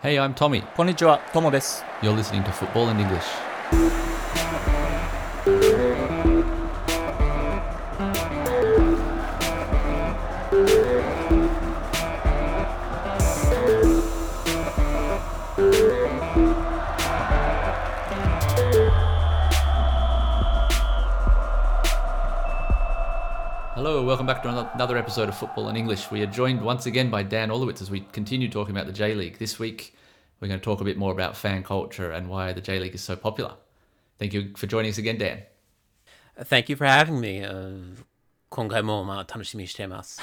Hey, I'm Tommy. Konnichiwa, Tomo desu. You're listening to Football in English. welcome back to another episode of Football in English. We are joined once again by Dan Orlowitz as we continue talking about the J League. This week, we're going to talk a bit more about fan culture and why the J League is so popular. Thank you for joining us again, Dan. Thank you for having me. Uh, 今回もまあ楽しみにしています。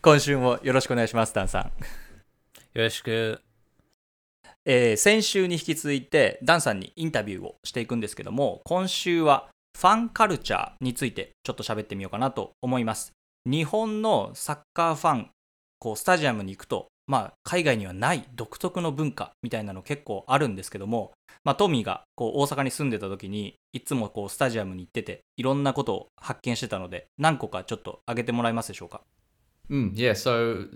今週もよろしくお願いします、ダンさん。よろしく。えー、先週に引き続いてダンさんにインタビューをしていくんですけども今週は ファンカルチャーについてちょっと喋ってみようかなと思います。日本のサッカーファン、こうスタジアムに行くと、まあ、海外にはない独特の文化みたいなの結構あるんですけども、まあ、トミーがこう大阪に住んでた時にいつもこうスタジアムに行ってていろんなことを発見してたので何個かちょっと挙げてもらえますでしょうか？Mm, yeah, so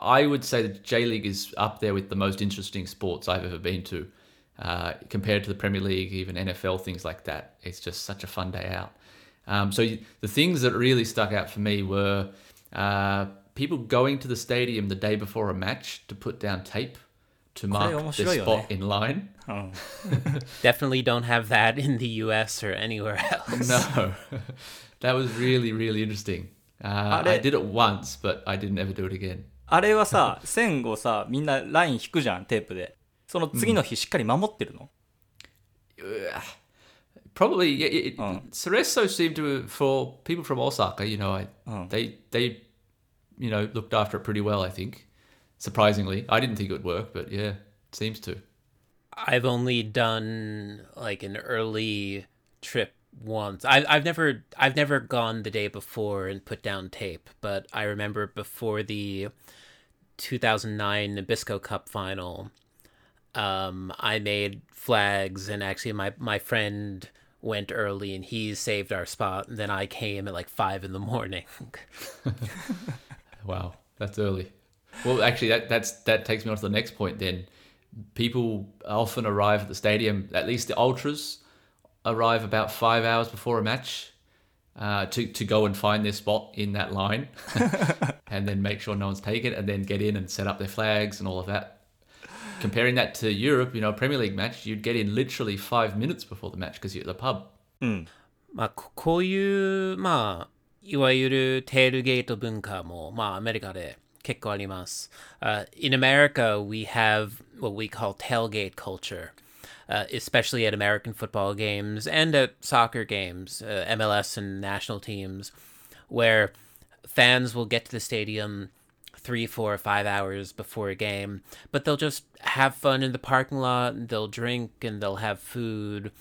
I would say that J League is up there with the most interesting sports I've ever been to. Uh, compared to the Premier League, even NFL, things like that. It's just such a fun day out. Um, so the things that really stuck out for me were uh, people going to the stadium the day before a match to put down tape to mark their 面白いよね。 spot in line. うん、 Definitely don't have that in the US or anywhere else. No, that was really, really interesting. Uh, Are I they- did it once, but I didn't ever do it again. あれはさ線をさみんなライン引くじゃんテープで その次の日しっかり守ってるの、 Probably, yeah, it, Oh. Cerezo seemed to, for people from Osaka, you know, I, Oh. they, they, you know, looked after it pretty well, I think. Surprisingly. I didn't think it would work, but yeah, it seems to. I've only done like an early trip once. I, I've never I've never gone the day before and put down tape, but I remember before the 2009 Nabisco Cup final, um, I made flags, and actually my my friend went early and he saved our spot, and then I came at like five in the morning. Wow, that's early. Well, actually, that that's that takes me on to the next point. Then, people often arrive at the stadium. At least the ultras arrive about five hours before a match uh, to to go and find their spot in that line, and then make sure no one's taken, and then get in and set up their flags and all of that Comparing that to Europe, you know, a Premier League match, you'd get in literally five minutes before the match because you're at the pub. うん、まあ、ここういう、まあ、いわゆるテールゲート文化も、まあ、アメリカで結構あります。Uh, in America, we have what we call tailgate culture, uh, especially at American football games and at soccer games, uh, MLS and national teams, where fans will get to the stadium three, four, five hours before a game, but they'll just have fun in the parking lot. And they'll drink and they'll have food,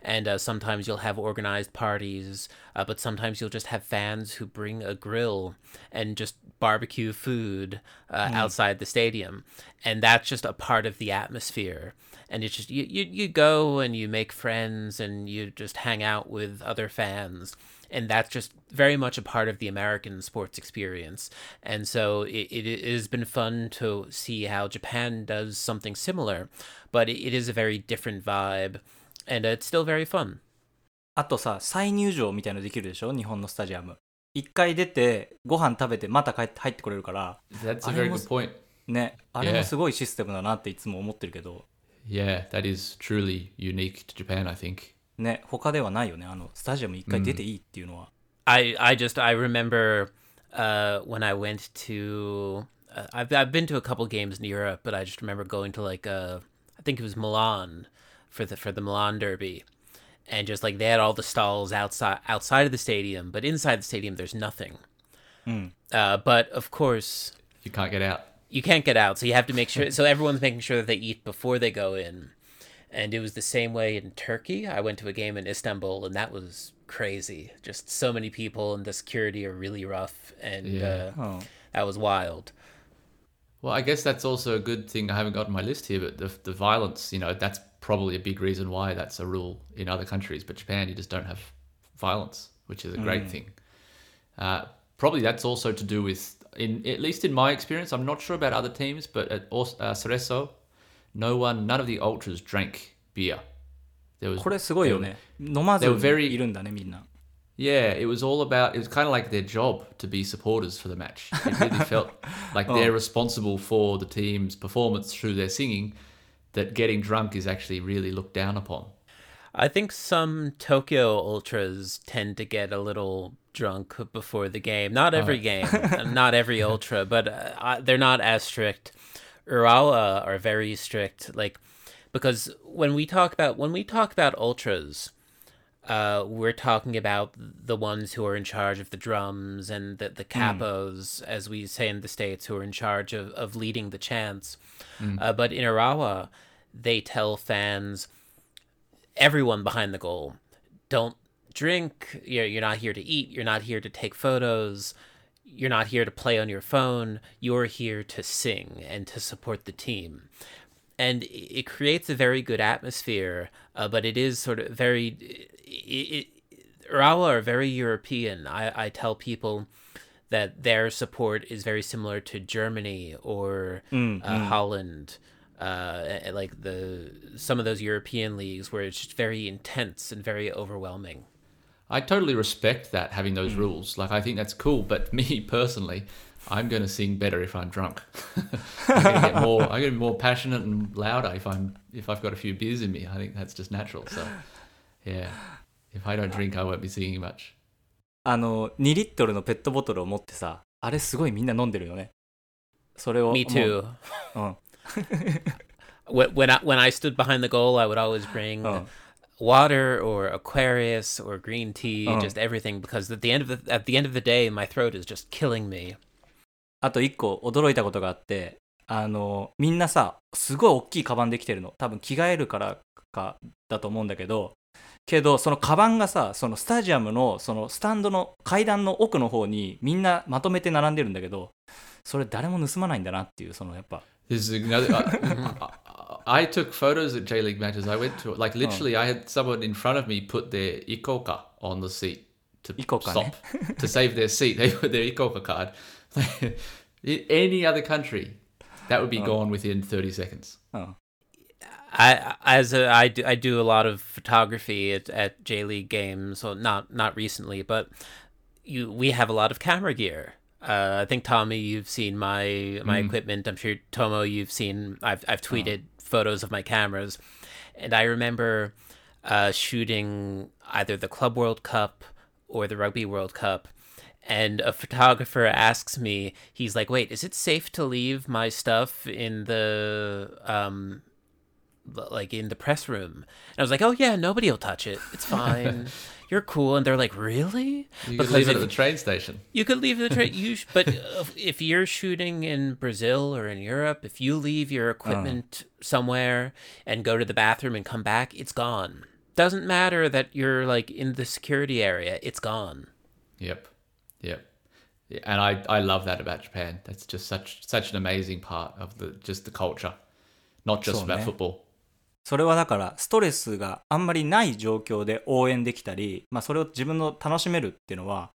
and uh, sometimes you'll have organized parties. Uh, but sometimes you'll just have fans who bring a grill and just barbecue food uh, outside the stadium, and that's just a part of the atmosphere. And it's just you, you you go and you make friends and you just hang out with other fans and that's just very much a part of the American sports experience. And so it, it has been fun to see how Japan does something similar, but it, it is a very different vibe, and it's still very fun. あとさ再入場みたいのできるでしょ日本のスタジアム一回出てご飯食べてまた帰って入ってこれるから That's a I very was- good point. ねあれも Yeah. すごいシステムだなっていつも思ってるけど Yeah, that is truly unique to Japan, I think. ね他ではないよねあのスタジアム一回出ていいっていうのは、 I I just I remember uh, when I went to uh, I've I've been to a couple games in Europe, but I just remember going to like uh, I think it was Milan for the for the Milan Derby, and just like they had all the stalls outside outside of the stadium, but inside the stadium there's nothing. Uh, but of course You can't get out. you can't get out, so you have to make sure. So everyone's making sure that they eat before they go in, and it was the same way in Turkey. I went to a game in Istanbul, and that was crazy. Just so many people, and the security are really rough, and Yeah. uh, Oh. that was wild. Well, I guess that's also a good thing. I haven't got on my list here, but the, the violence, you know, that's probably a big reason why that's a rule in other countries. But Japan, you just don't have violence, which is a great thing. Uh, probably that's also to do with, in at least in my experience, I'm not sure about other teams, but at Os- uh, Cerezo, no one, none of the ultras drank beer. There was これすごいよね。飲まず they were very- にいるんだね、みんな。 Yeah, it was all about. It was kind of like their job to be supporters for the match. It really felt like they're responsible for the team's performance through their singing. That getting drunk is actually really looked down upon. I think some Tokyo Ultras tend to get a little drunk before the game. Not every game, not every Ultra, but uh, I- they're not as strict. Urawa are very strict, like because when we talk about when we talk about Ultras, uh, we're talking about the ones who are in charge of the drums and the, the capos, as we say in the States, who are in charge of, of leading the chants. Uh, but in Urawa, they tell fans, everyone behind the goal, don't drink. You're, you're not here to eat. You're not here to take photos. You're not here to play on your phone. You're here to sing and to support the team. And it creates a very good atmosphere, uh, but it is sort of very. It, it, Urawa are very European. I, I tell people that their support is very similar to Germany or uh, Holland, uh, like the some of those European leagues where it's just very intense and very overwhelming. I totally respect that having those rules. Like I think that's cool. But me personally, I'm going to sing better if I'm drunk. I'm going to get more. I'm going to be more passionate and louder if I'm if I've got a few beers in me. I think that's just natural. So, yeah, if I don't drink, I won't be singing much. あの、2リットルのペットボトルを持ってさ、あれすごいみんな飲んでるよね。それを。 Me too. もう。 When when I, when I stood behind the goal, I would always bring Oh. Water or Aquarius or green tea, Oh. just everything, because at the end of the at the end of the day, my throat is just killing me. あと一個驚いたことがあって、あの、みんなさ、すごい大きいカバンできてるの。多分着替えるからかだと思うんだけど、けど、そのカバンがさ、そのスタジアムの、そのスタンドの階段の奥の方にみんなまとめて並んでるんだけど、それ誰も盗まないんだなっていう、そのやっぱ、This is another. I, I took photos at J League matches. I went to like literally. I had someone in front of me put their ICOCA on the seat to ICOCA, stop to save their seat. They put their ICOCA card. in any other country, that would be gone within thirty seconds. うん。I as a I do I do a lot of photography at, at J League games. So not not recently, but you we have a lot of camera gear. Uh, I think Tommy, you've seen my my equipment. I'm sure Tomo, you've seen. I've I've tweeted photos of my cameras, and I remember uh, shooting either the Club World Cup or the Rugby World Cup. And a photographer asks me, he's like, "Wait, is it safe to leave my stuff in the um, like in the press room. And I was like, oh yeah, nobody will touch it. It's fine. You're cool. And they're like, really? You could Because leave it if- at the train station. You could leave the train. you sh- but uh, if you're shooting in Brazil or in Europe, if you leave your equipment somewhere and go to the bathroom and come back, it's gone. Doesn't matter that you're like in the security area, it's gone. Yep, yep. And I, I love that about Japan. That's just such such an amazing part of the just the culture, not just So, about man. football. それはだからストレスがあんまりない状況で応援できたり、まあ、それを自分の楽しめるっていうのは、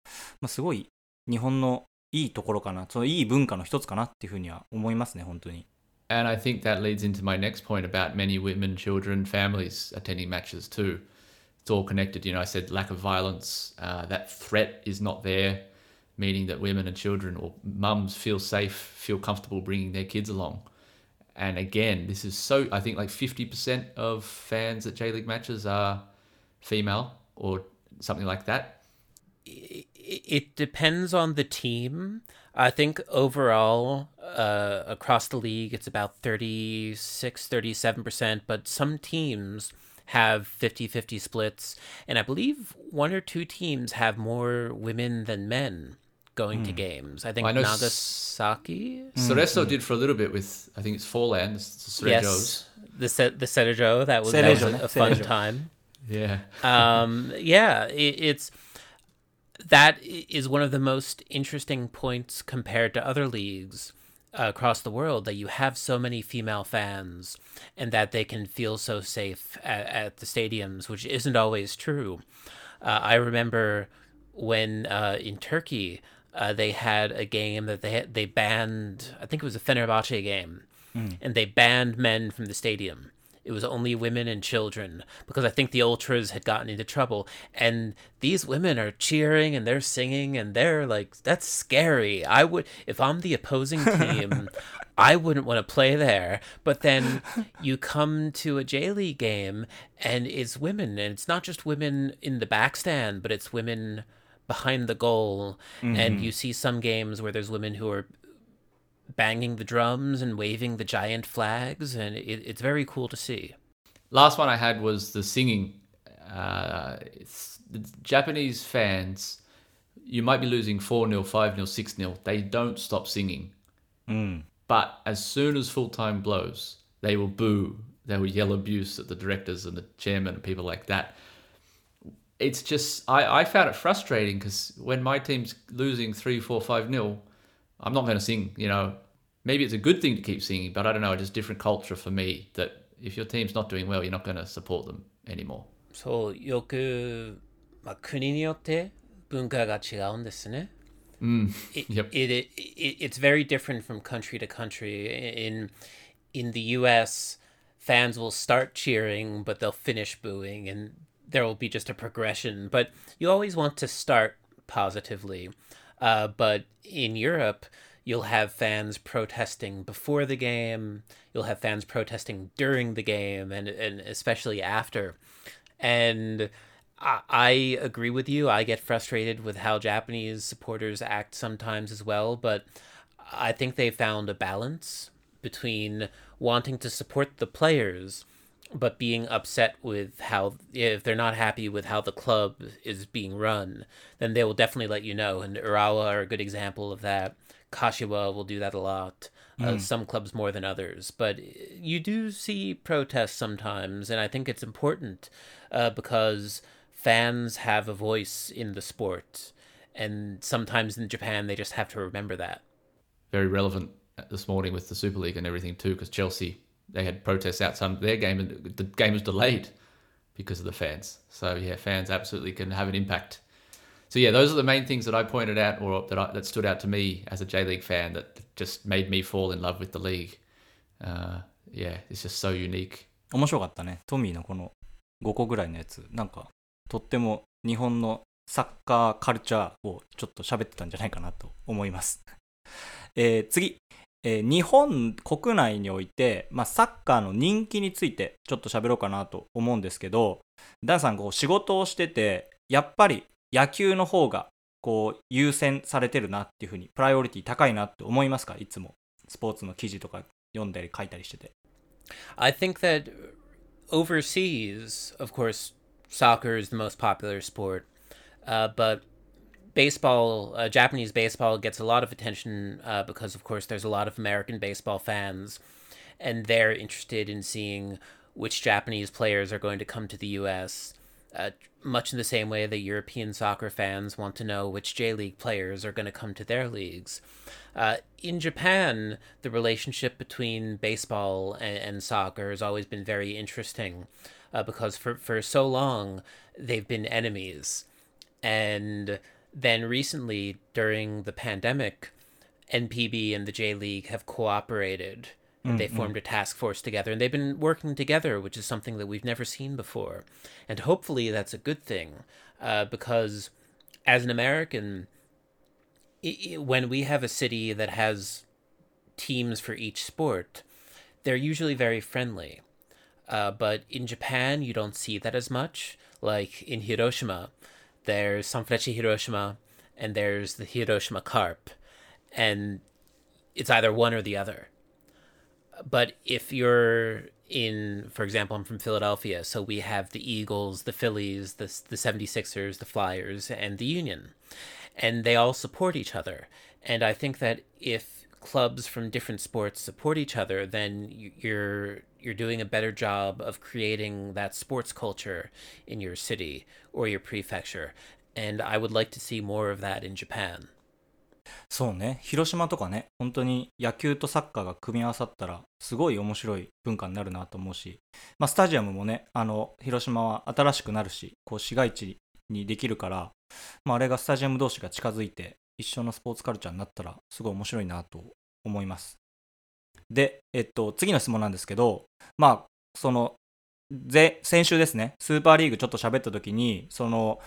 まあ、すごい日本のいいところかなそのいい文化の一つかなっていうふうには思いますね本当に And I think that leads into my next point about many women, children, families attending matches too. It's all connected. You know, I said lack of violence, uh, that threat is not there, meaning that women and children or mums feel safe, feel comfortable bringing their kids along. And again, this is so, I think like 50% of fans at J League matches are female or something like that. it it depends on the team. I think overall, uh, across the league, it's about 36, 37%, but some teams have 50 50 splits. And I believe one or two teams have more women than men going to games. I think I know s- Nagasaki. Cerezo did for a little bit with, I think it's Forlán, Cerejos. Yes. The set the Serejo that was, that was a, a fun Cerejo. time. Yeah. um yeah it, it's that is one of the most interesting points compared to other leagues uh, across the world that you have so many female fans and that they can feel so safe at, at the stadiums which isn't always true uh, i remember when uh, in turkey uh, they had a game that they had, they banned i think it was a fenerbahce game Mm. and they banned men from the stadium. It was only women and children because I think the ultras had gotten into trouble. And these women are cheering and they're singing and they're like, that's scary. I would, if I'm the opposing team, I wouldn't want to play there. But then you come to a J League game and it's women, and it's not just women in the backstand, but it's women behind the goal. And you see some games where there's women who are banging the drums and waving the giant flags, and it, it's very cool to see. Last one I had was the singing. Uh, it's, the Japanese fans, you might be losing 4 0, 5 0, 6 0. They don't stop singing. うん。But as soon as full time blows, they will boo. They will yell abuse at the directors and the chairman and people like that It's just, I, I found it frustrating because when my team's losing 3 4 5 0, I'm not going to sing. You know, maybe it's a good thing to keep singing, but I don't know. It's just different culture for me that if your team's not doing well, you're not going to support them anymore. そう、よく、まあ、国によって文化が違うんですね。 It, Yep. it, it, it it's very different from country to country. In in the U.S., fans will start cheering, but they'll finish booing, and there will be just a progression. But you always want to start positively. Uh, but in Europe, you'll have fans protesting before the game. You'll have fans protesting during the game, and and especially after. And I, I agree with you. I get frustrated with how Japanese supporters act sometimes as well, but I think they found a balance between wanting to support the players but being upset with how if they're not happy with how the club is being run, then they will definitely let you know. And Urawa are a good example of that. Kashiwa will do that a lot. Uh, some clubs more than others, but you do see protests sometimes, and I think it's important uh, because fans have a voice in the sport, and sometimes in Japan they just have to remember that. Very relevant this morning with the Super League and everything too, because Chelsea, they had protests outside their game and the game was delayed because of the fans. So yeah, fans absolutely can have an impact. So yeah, those are the main things that I pointed out or that I, that stood out to me as a J League fan that just made me fall in love with the league. Uh, yeah, it's just so unique. 面白かったね。トミーのこの5個ぐらいのやつ。なんか、とっても日本のサッカーカルチャーをちょっと喋ってたんじゃないかなと思います。えー次、 えー日本国内において、まあ、サッカーの人気についてちょっと喋ろうかなと思うんですけど、ダンさんこう仕事をしてて、やっぱり野球の方がこう優先されてるなっていうふうに、プライオリティ高いなって思いますか？いつも。スポーツの記事とか読んだり書いたりしてて。I think that overseas, of course, soccer is the most popular sport, uh, but baseball, uh, Japanese baseball, gets a lot of attention uh, because, of course, there's a lot of American baseball fans, and they're interested in seeing which Japanese players are going to come to the U.S. Uh, much in the same way that European soccer fans want to know which J League players are going to come to their leagues. Uh, in Japan, the relationship between baseball and, and soccer has always been very interesting uh, because for, for so long they've been enemies. And then recently, during the pandemic, NPB and the J League have cooperated. And they formed a task force together, and they've been working together, which is something that we've never seen before. And hopefully, that's a good thing, uh, because as an American, i i when we have a city that has teams for each sport, they're usually very friendly. Uh, but in Japan, you don't see that as much. Like in Hiroshima, there's Sanfrecce Hiroshima, and there's the Hiroshima Carp, and it's either one or the other. But if you're in, for example, I'm from Philadelphia, so we have the Eagles, the Phillies, the the 76ers, the Flyers, and the Union, and they all support each other. And I think that if clubs from different sports support each other, then you- you're you're doing a better job of creating that sports culture in your city or your prefecture. And I would like to see more of that in Japan. そうね広島とかね本当に野球とサッカーが組み合わさったらすごい面白い文化になるなと思うし、まあ、スタジアムもねあの広島は新しくなるしこう市街地にできるから、まあ、あれがスタジアム同士が近づいて一緒のスポーツカルチャーになったらすごい面白いなと思いますで、えっと、次の質問なんですけど、まあ、その、先週ですね、スーパーリーグちょっと喋った時に、その、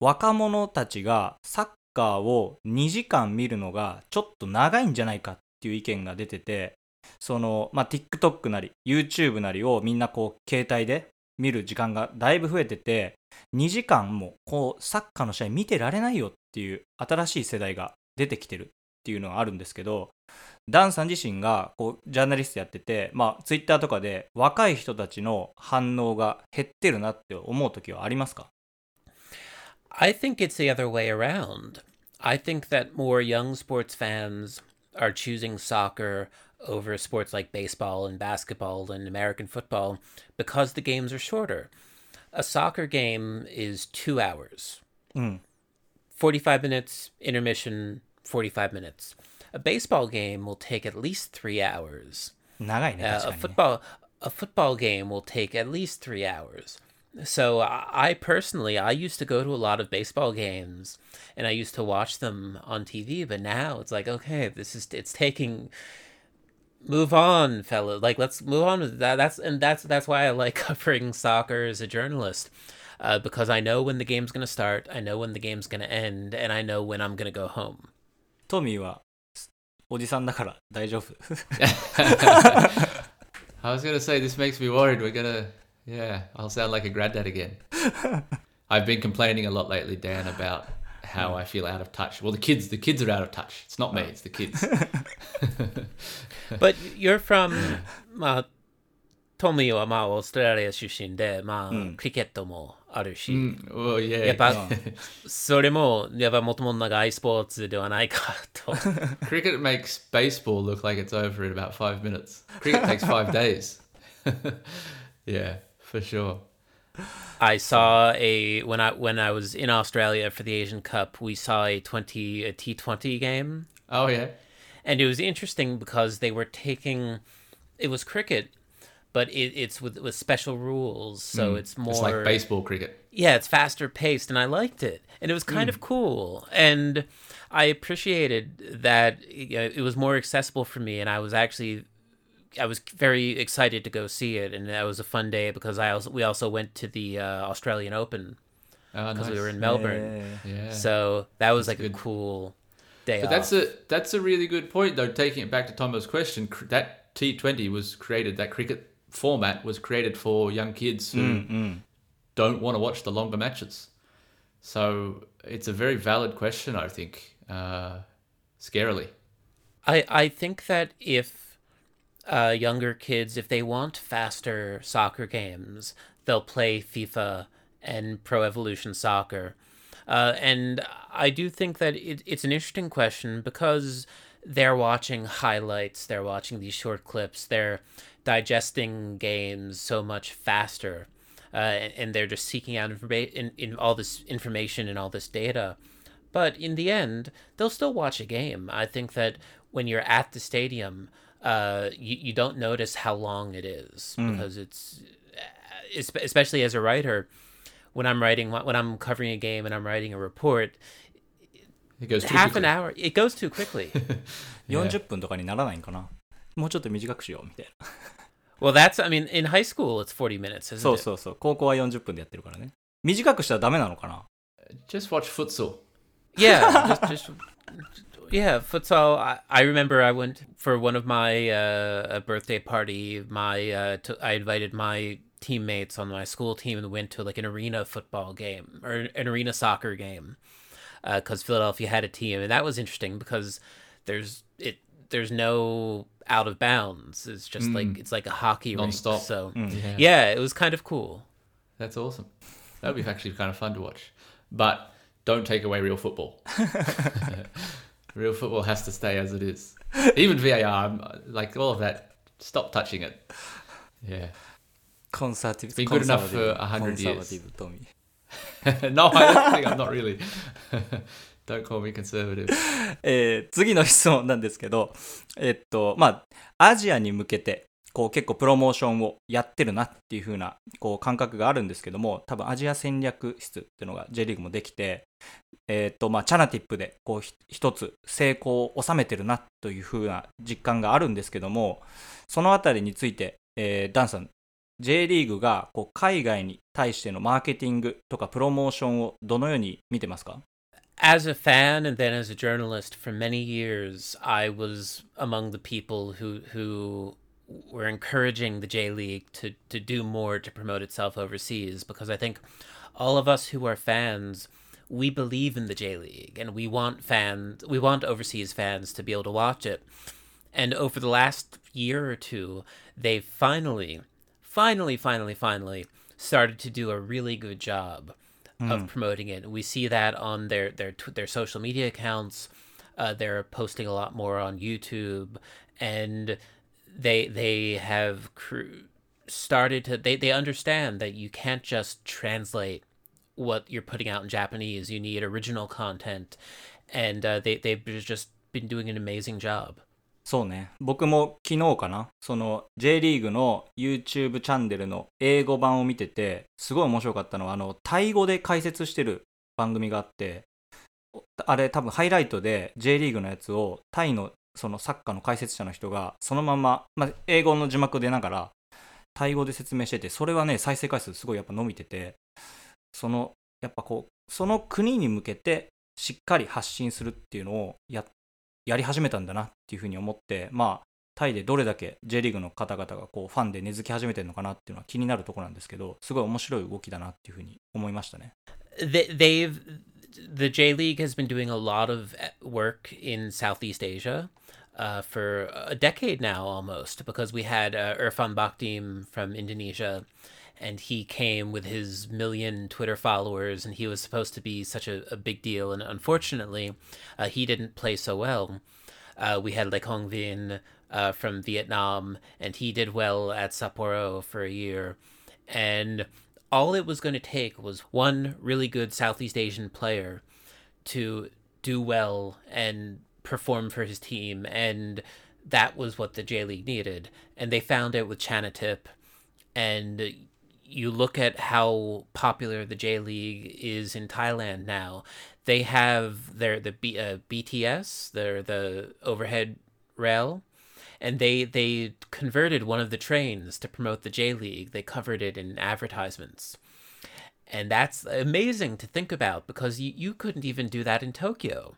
若者たちがサッカーを2時間見るのがちょっと長いんじゃないかっていう意見が出てて、その、まあ、TikTok なり YouTube なりをみんなこう携帯で見る時間がだいぶ増えてて2時間もこうサッカーの試合見てられないよっていう新しい世代が出てきてる。ていうのがあるんですけどダンさん自身がこうジャーナリストやってて、まあ、Twitter とかで若い人たちの反応が減ってるなって思う時はありますか I think it's the other way around. I think that more young sports fans are choosing soccer over sports like baseball and basketball and American football because the games are shorter. A soccer game is two hours, うん。 45 minutes, intermission, 45 minutes. A baseball game will take at least three hours. Uh, a football a football game will take at least three hours. So I, I personally, I used to go to a lot of baseball games, and I used to watch them on TV. But now it's like, okay, this is it's taking. Move on, fella. Like let's move on with that. That's and that's that's why I like covering soccer as a journalist, uh, because I know when the game's gonna start, I know when the game's gonna end, and I know when I'm gonna go home. トミーはおじさんだから大丈夫 I was gonna say this makes me worried. We're gonna, yeah, I'll sound like a granddad again. I've been complaining a lot lately, Dan, about how I feel out of touch. Well, the kids, the kids are out of touch. It's not me, it's the kids. But you're from まあトミーはまあオーストラリア出身でまあ、クリケットもあるし、 Mm, well, yeah. やっぱそれもやっぱもともと長いスポーツではないかと Cricket makes baseball look like it's over in about five minutes. Cricket takes five days. yeah, for sure. I saw a when I when I was in Australia for the Asian Cup we saw a 20 a T20 game Oh yeah. and it was interesting because they were taking it was cricket but it, it's with with special rules so hmm. it's more It's like baseball cricket. yeah, it's faster paced, and I liked it, and it was kind hmm. of cool, and I appreciated that you know, it was more accessible for me, and I was actually. I was very excited to go see it, and that was a fun day because I also we also went to the uh, Australian Open ah, Oh, because nice. we were in Melbourne, え Yeah. so that was like a cool day. But off. that's a that's a really good point though. Taking it back to Tomo's question, cr- that T20 was created. That cricket format was created for young kids who don't want to watch the longer matches. So it's a very valid question, I think. Uh, scarily. I I think that if uh, younger kids, if they want faster soccer games, they'll play FIFA and Pro Evolution Soccer. Uh, and I do think that it, it's an interesting question because they're watching highlights, they're watching these short clips, they're digesting games so much faster, uh, and, and they're just seeking out informa- in, in all this information and all this data. But in the end, they'll still watch a game. I think that when you're at the stadium, uh, you, you don't notice how long it is because it's, especially as a writer, when I'm writing, when I'm covering a game and I'm writing a report, It goes too half quickly. an hour, it goes too quickly. 40分とかにならないんかなもうちょっと短くしようみたいな well, that's, I mean, in high school, it's 40 minutes, isn't そう it? そうそう高校は40分でやってるからね短くしたらダメなのかな Just watch futsal. Yeah, just, just yeah, futsal. I, I remember I went for one of my uh, a birthday party. My uh, to, I invited my teammates on my school team and went to like an arena football game or an arena soccer game because uh, Philadelphia had a team, and that was interesting because there's it there's no out of bounds. It's just mm. like it's like a hockey non-stop. Rink, so mm. yeah. yeah. it was kind of cool. That's awesome. That would be actually kind of fun to watch, but don't take away real football. real football has to stay as it is. Even VAR, um, like all of that, stop touching it. Yeah. Conservative. Been good enough for hundred years. no, I don't think I'm not really. don't call me conservative. えー次の質問なんですけど、えっと、まあ、アジアに向けて、こう結構プロモーションをやってるなっていう風なこう感覚があるんですけども多分アジア戦略室っていうのが J リーグもできて、えーとまあ、チャナティップでこう一つ成功を収めてるなという風な実感があるんですけどもそのあたりについて、えーダンさん J リーグがこう海外に対してのマーケティングとかプロモーションをどのように見てますか as a fan and then as a journalist for many years i was among the people who who were encouraging the j league to to do more to promote itself overseas because i think all of us who are fans we believe in the j league and we want fans we want overseas fans to be able to watch it and over the last year or two they've finally finally finally finally started to do a really good job of promoting it. We see that on their their their social media accounts. Uh, they're posting a lot more on YouTube, and they they have cr- started to they they understand that you can't just translate what you're putting out in Japanese. You need original content, and uh, they they've just been doing an amazing job. そうね。僕も昨日かな。その J リーグの YouTube チャンネルの英語版を見ててすごい面白かったのはあのタイ語で解説してる番組があってあれ多分ハイライトで J リーグのやつをタイのそのサッカーの解説者の人がそのまま、まあ、英語の字幕出ながらタイ語で説明しててそれはね再生回数すごいやっぱ伸びててそのやっぱこうその国に向けてしっかり発信するっていうのをやっやり始めたんだなっていうふうに思ってまあタイでどれだけ J リーグの方々がこうファンで根付き始めてるのかなっていうのは気になるところなんですけどすごい面白い動きだなっていうふうに思いましたね。They, v e the J League has been doing a lot of work in Southeast Asia uh, for a decade now almost because we had uh, Irfan Bakdim from Indonesia and he came with his million Twitter followers and he was supposed to be such a, a big deal and unfortunately uh, he didn't play so well. Uh, we had Le Cong Vinh uh, from Vietnam and he did well at Sapporo for a year and all it was going to take was one really good Southeast Asian player to do well and perform for his team, and that was what the J League needed. And they found it with Chanatip, and you look at how popular the J League is in Thailand now. They have their the B, uh, BTS, their the overhead rail, and they they converted one of the trains to promote the J League. They covered it in advertisements. And that's amazing to think about because you, you couldn't even do that in Tokyo.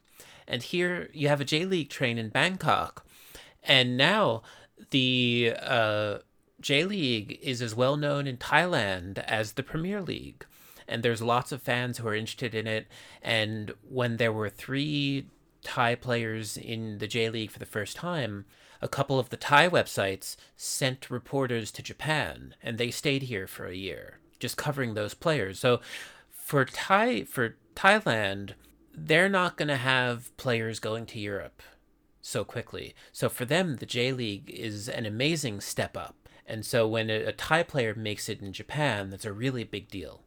And here you have a J League train in Bangkok. And now the uh, J League is as well known in Thailand as the Premier League. And there's lots of fans who are interested in it. And when there were three Thai players in the J League for the first time, a couple of the Thai websites sent reporters to Japan, and they stayed here for a year, just covering those players. So for Thai for Thailand, they're not going to have players going to Europe so quickly. So for them, the J League is an amazing step up. And so when a, a Thai player makes it in Japan, that's a really big deal.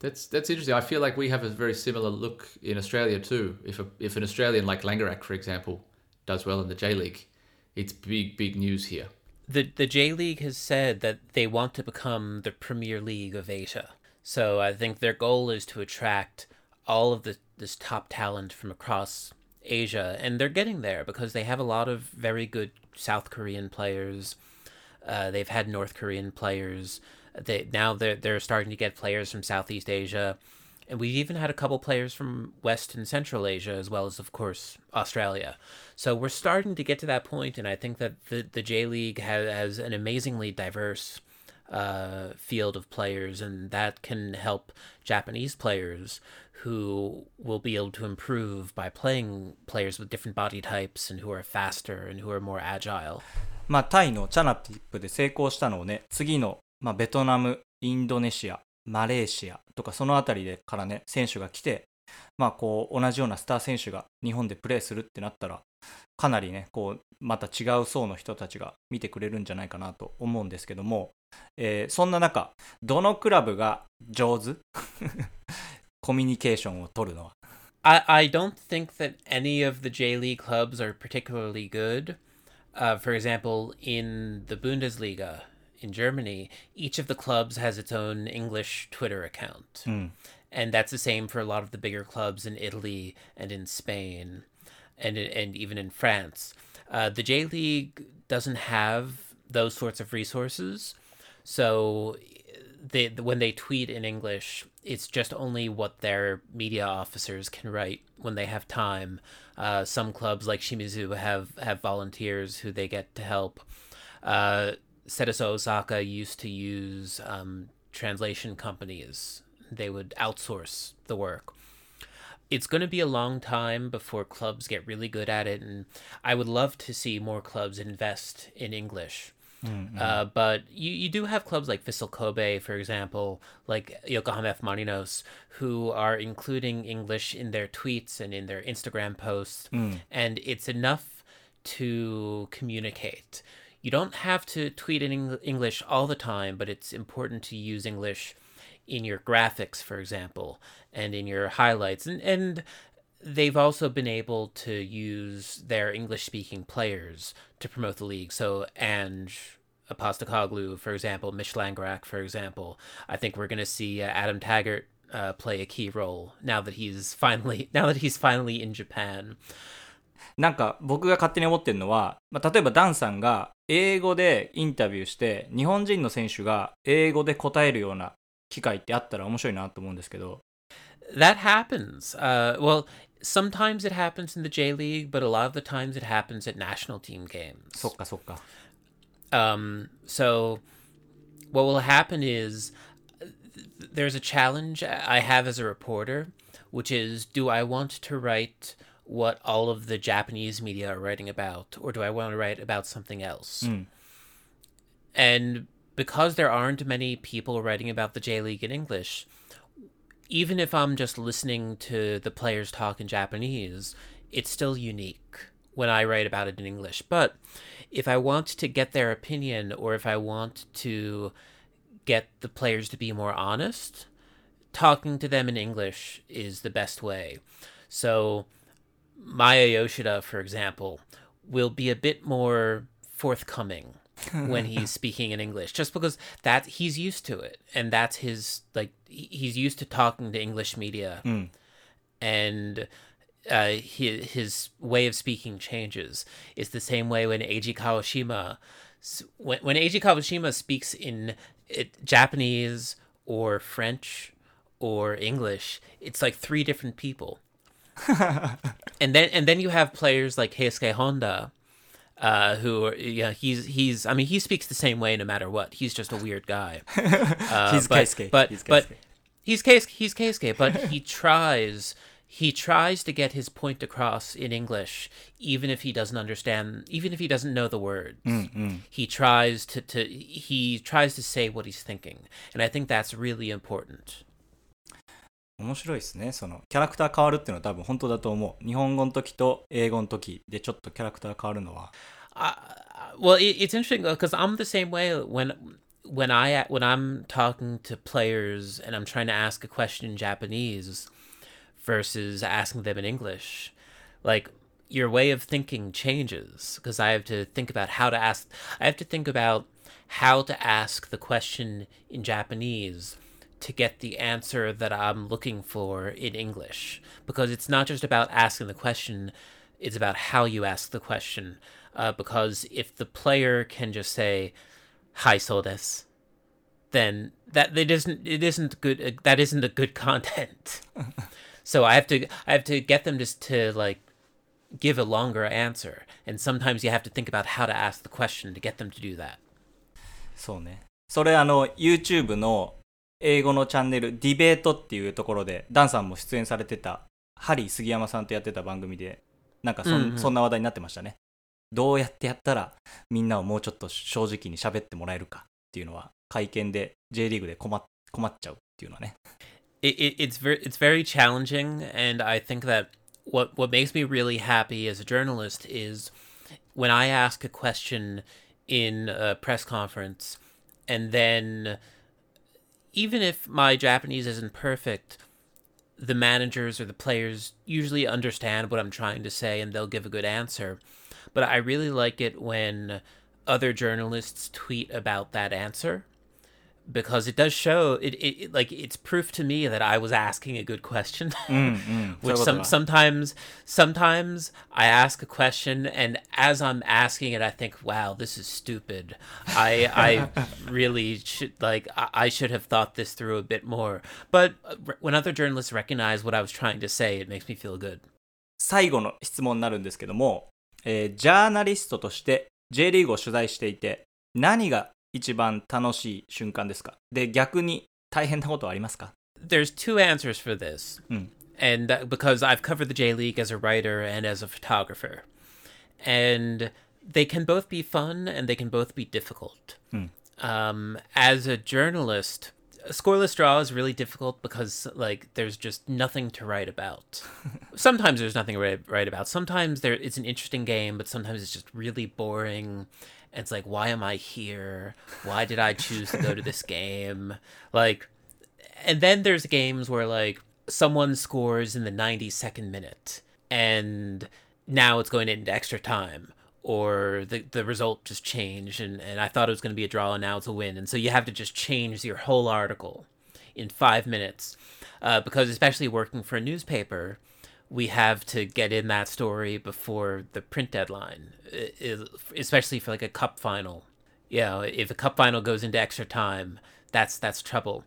That's that's interesting. I feel like we have a very similar look in Australia too. If a, if an Australian like Langerak, for example, does well in the J League, it's big big news here. the the J League has said that they want to become the Premier League of Asia. So I think their goal is to attract all of the this top talent from across Asia, and they're getting there because they have a lot of very good South Korean players. Uh, they've had North Korean players. They now they're they're starting to get players from Southeast Asia, and we've even had a couple players from West and Central Asia as well as of course Australia. So we're starting to get to that point, and I think that the the J League has, has an amazingly diverse uh, field of players, and that can help Japanese players who will be able to improve by playing players with different body types and who are faster and who are more agile. まあ、タイのチャナティップで成功したのをね、次の、まあ、ベトナム、インドネシア、マレーシアとかそのあたりでからね、選手が来て、まあ、こう、同じようなスター選手が日本でプレーするってなったら、かなりね、こう、また違う層の人たちが見てくれるんじゃないかなと思うんですけども、えーそんな中、どのクラブが上手？コミュニケーションを取るのは？I, I don't think that any of the J League clubs are particularly good. Uh, for example, in the Bundesliga in Germany, each of the clubs has its own English Twitter account. And that's the same for a lot of the bigger clubs in Italy and in Spain and, and even in France. Uh, the J League doesn't have those sorts of resources. So they, when they tweet in English, it's just only what their media officers can write when they have time. Uh, some clubs like Shimizu have, have volunteers who they get to help. Uh, Cerezo Osaka used to use um, translation companies. They would outsource the work. It's going to be a long time before clubs get really good at it, and I would love to see more clubs invest in English. Uh, but you, you do have clubs like Vissel Kobe, for example, like Yokohama F. Marinos, who are including English in their tweets and in their Instagram posts. And it's enough to communicate. You don't have to tweet in Eng- English all the time, but it's important to use English in your graphics, for example, and in your highlights. And, and they've also been able to use their English speaking players to promote the league. So Ange Postecoglou, for example, Mish for example. I think we're going to see uh, Adam Taggart uh, play a key role now that he's finally now that he's finally in Japan. なんか僕が勝手に思ってるのは、まあ、例えばダンさんが英語でインタビューして日本人の選手が英語で答えるような機会ってあったら面白いなと思うんですけど That happens. Uh, well, sometimes it happens in the J League, but a lot of the times it happens at national team games. そっかそっか Um, so what will happen is th- there's a challenge I have as a reporter, which is do I want to write what all of the Japanese media are writing about, or do I want to write about something else? And because there aren't many people writing about the J League in English, even if I'm just listening to the players talk in Japanese, it's still unique when I write about it in English. But if I want to get their opinion or if I want to get the players to be more honest, talking to them in English is the best way. So, Maya Yoshida, for example, will be a bit more forthcoming when he's speaking in English, just because that he's used to it, and that's his like he's used to talking to English media, and uh, his his way of speaking changes. It's the same way when Eiji Kawashima when when Eiji Kawashima speaks in it, Japanese or French or English, it's like three different people. and then and then you have players like Keisuke Honda, uh, who are, yeah he's he's I mean he speaks the same way no matter what. He's just a weird guy. Uh, He's but, Keisuke. but He's but Keisuke. he's Keisuke, he's Keisuke, but he tries he tries to get his point across in English, even if he doesn't understand, even if he doesn't know the words. He tries to, to he tries to say what he's thinking, and I think that's really important. 面白いですねそのキャラクター変わるっていうのは多分本当だと思う日本語の時と英語の時でちょっとキャラクター変わるのは Uh, well, it, it's interesting because I'm the same way when when I when I'm talking to players and I'm trying to ask a question in Japanese versus asking them in English. Like your way of thinking changes because I have to think about how to ask. I have to think about how to ask the question in Japanese to get the answer that I'm looking for in English because it's not just about asking the question it's about how you ask the question uh, because if the player can just say hi so desu then that it isn't it isn't good uh, that isn't a good content so i have to i have to get them just to like give a longer answer and sometimes you have to think about how to ask the question to get them to do that そうねそれあの YouTube の 英語のチャンネルディベートっていうところでダンさんも出演されてたハリー杉山さんとやってた番組でなんかそ,、うんうんそんな話題になってましたねどうやってやったらみんなをもうちょっと正直に喋ってもらえるかっていうのは会見で J リーグで困っ困っちゃうっていうのはね it, it, it's very it's very challenging and i think that what what makes me really happy as a journalist is when i ask a question in a press conference and then even if my japanese isn't perfect the managers or the players usually understand what i'm trying to say and they'll give a good answer. But I really like it when other journalists tweet about that answer because it does show it, it, it like it's proof to me that I was asking a good question. うんうん。そういう Which こと some か sometimes sometimes I ask a question and as I'm asking it I think wow this is stupid I I really should like I, I should have thought this through a bit more but uh, when other journalists recognize what I was trying to say it makes me feel good 最後の質問になるんですけども、えージャーナリストとして J リーグを取材していて何が 一番楽しい瞬間ですかで逆に大変なことはありますか there's two answers for this Mm. and that, because I've covered the J League as a writer and as a photographer and they can both be fun and they can both be difficult Mm. um, as a journalist a scoreless draw is really difficult because like there's just nothing to write about sometimes there's nothing to write, write about sometimes there it's an interesting game but sometimes it's just really boring and it's like why am i here? Why did i choose to go to this game? Like and then there's games where like someone scores in the 92nd minute and now it's going into extra time or the the result just changed and, and I thought it was going to be a draw and now it's a win. And so you have to just change your whole article in five minutes uh, because especially working for a newspaper we have to get in that story before the print deadline especially for like a cup final. You know if a cup final goes into extra time that's that's trouble.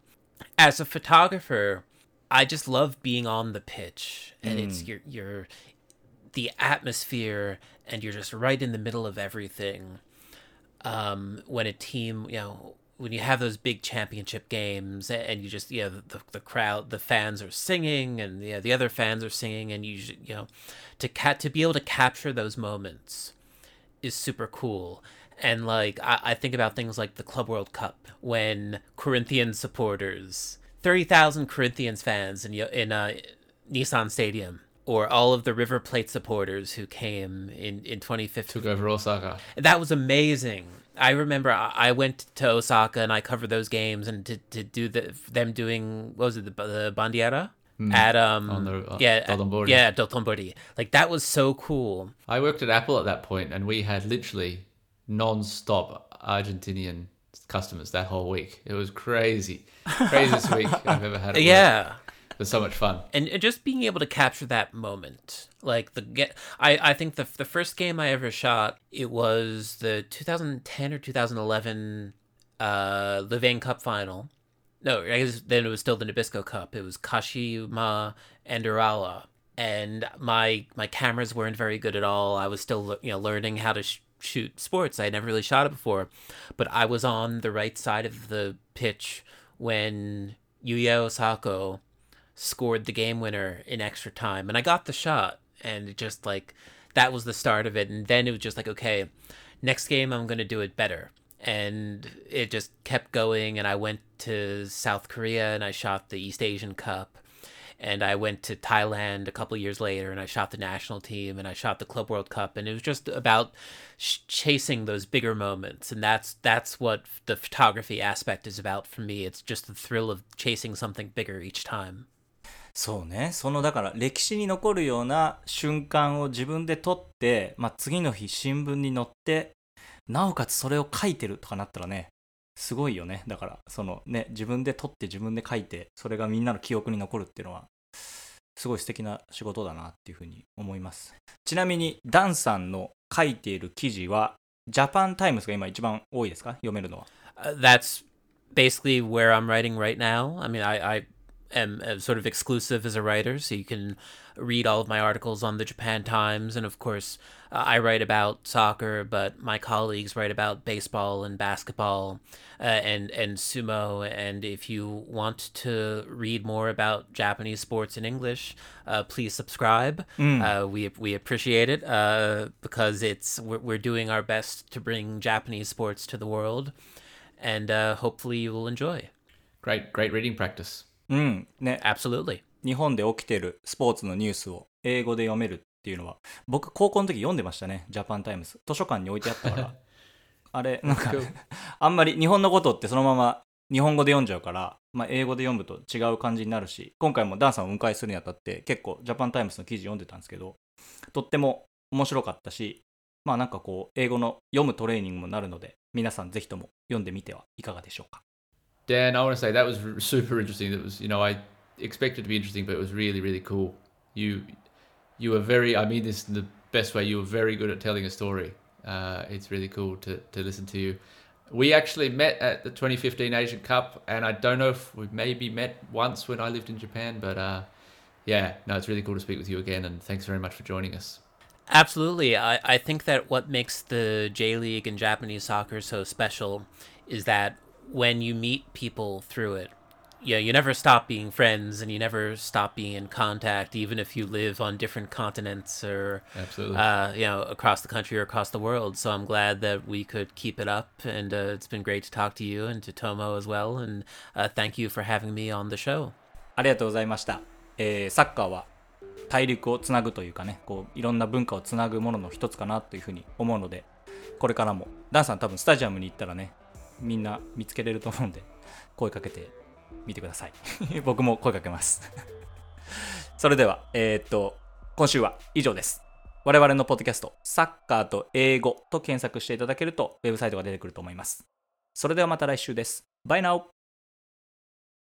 As a photographer, I just love being on the pitch and it's your your the atmosphere and you're just right in the middle of everything. Um, when a team, you know, when you have those big championship games and you just, you know, the, the crowd, the fans are singing and you know, the other fans are singing and you, you know, to cat to be able to capture those moments is super cool. And like I, I think about things like the Club World Cup when Corinthians supporters, thirty thousand Corinthians fans in in uh, Nissan Stadium, or all of the River Plate supporters who came in in 2015 Took over Osaka. that was amazing. I remember I went to Osaka and I covered those games and to, to do the them doing what was it the, the bandiera at um On the, uh, yeah Dotonbori. yeah Dotonbori like that was so cool. I worked at Apple at that point, and we had literally non-stop Argentinian customers that whole week. It was crazy, craziest week I've ever had. Yeah, was so much fun. and just being able to capture that moment like the get I I think the the first game I ever shot it was the 2010 or 2011 uh Levain Cup final. No, I guess then it was still the Nabisco Cup. It was Kashima and Urawa, and my my cameras weren't very good at all. I was still you know learning how to sh- shoot sports. I had never really shot it before, but I was on the right side of the pitch when Yuya Osako scored the game winner in extra time, and I got the shot, and it just like that was the start of it. And then it was just like okay, next game I'm gonna do it better and it just kept going and i went to south korea and i shot the east asian cup and i went to thailand a couple years later and i shot the national team and i shot the club world cup and it was just about sh- chasing those bigger moments and that's that's what the photography aspect is about for me it's just the thrill of chasing something bigger each time そうね。そのだから歴史に残るような瞬間を自分で撮って、まあ、次の日新聞に載ってなおかつそれを書いてるとかなったらねすごいよね。だからそのね自分で撮って自分で書いてそれがみんなの記憶に残るっていうのはすごい素敵な仕事だなっていうふうに思います。ちなみにダンさんの書いている記事はジャパンタイムズが今一番多いですか？読めるのは。Uh, that's basically where I'm writing right now. I mean, I, I am uh, sort of exclusive as a writer, so you can read all of my articles on the Japan Times. And of course, uh, I write about soccer, but my colleagues write about baseball and basketball uh, and, and sumo. And if you want to read more about Japanese sports in English, uh, please subscribe. Uh, we, we appreciate it uh, because it's we're, we're doing our best to bring Japanese sports to the world and uh, hopefully you will enjoy. Great, great reading practice. うん。ね。Absolutely. 日本で起きてるスポーツのニュースを英語で読めるっていうのは僕高校の時読んでましたね。ジャパンタイムズ図書館に置いてあったから。あれなんかあんまり日本のことってそのまま日本語で読んじゃうから、まあ、英語で読むと違う感じになるし今回もダンさんをお迎えするにあたって結構ジャパンタイムズの記事読んでたんですけどとっても面白かったしまあなんかこう英語の読むトレーニングもなるので皆さんぜひとも読んでみてはいかがでしょうか Dan, I want to say that was super interesting. That was, you know, I expected to be interesting, but it was really, really cool. You, you were very. I mean this in the best way. You were very good at telling a story. Uh, it's really cool to to listen to you. We actually met at the 2015 Asian Cup, and I don't know if we maybe met once when I lived in Japan, but uh, yeah, no, it's really cool to speak with you again, and thanks very much for joining us. Absolutely. I, I think that what makes the J League and Japanese soccer so special is that when you meet people through it, you know, you never stop being friends and you never stop being in contact, even if you live on different continents or, Absolutely. uh, you know, across the country or across the world. So I'm glad that we could keep it up. And uh, it's been great to talk to you and to Tomo as well. And uh, thank you for having me on the show. ありがとうございました、えーサッカーは大陸をつなぐというかねこういろんな文化をつなぐものの一つかなというふうに思うのでこれからもダンさん多分スタジアムに行ったらね みんな見つけれると思うんで 声かけてみてください。僕も声かけます。それではえーっと今週は以上です。我々のポッドキャストサッカーと英語と検索していただけるとウェブサイトが出てくると思います。それではまた来週です。バイナオ。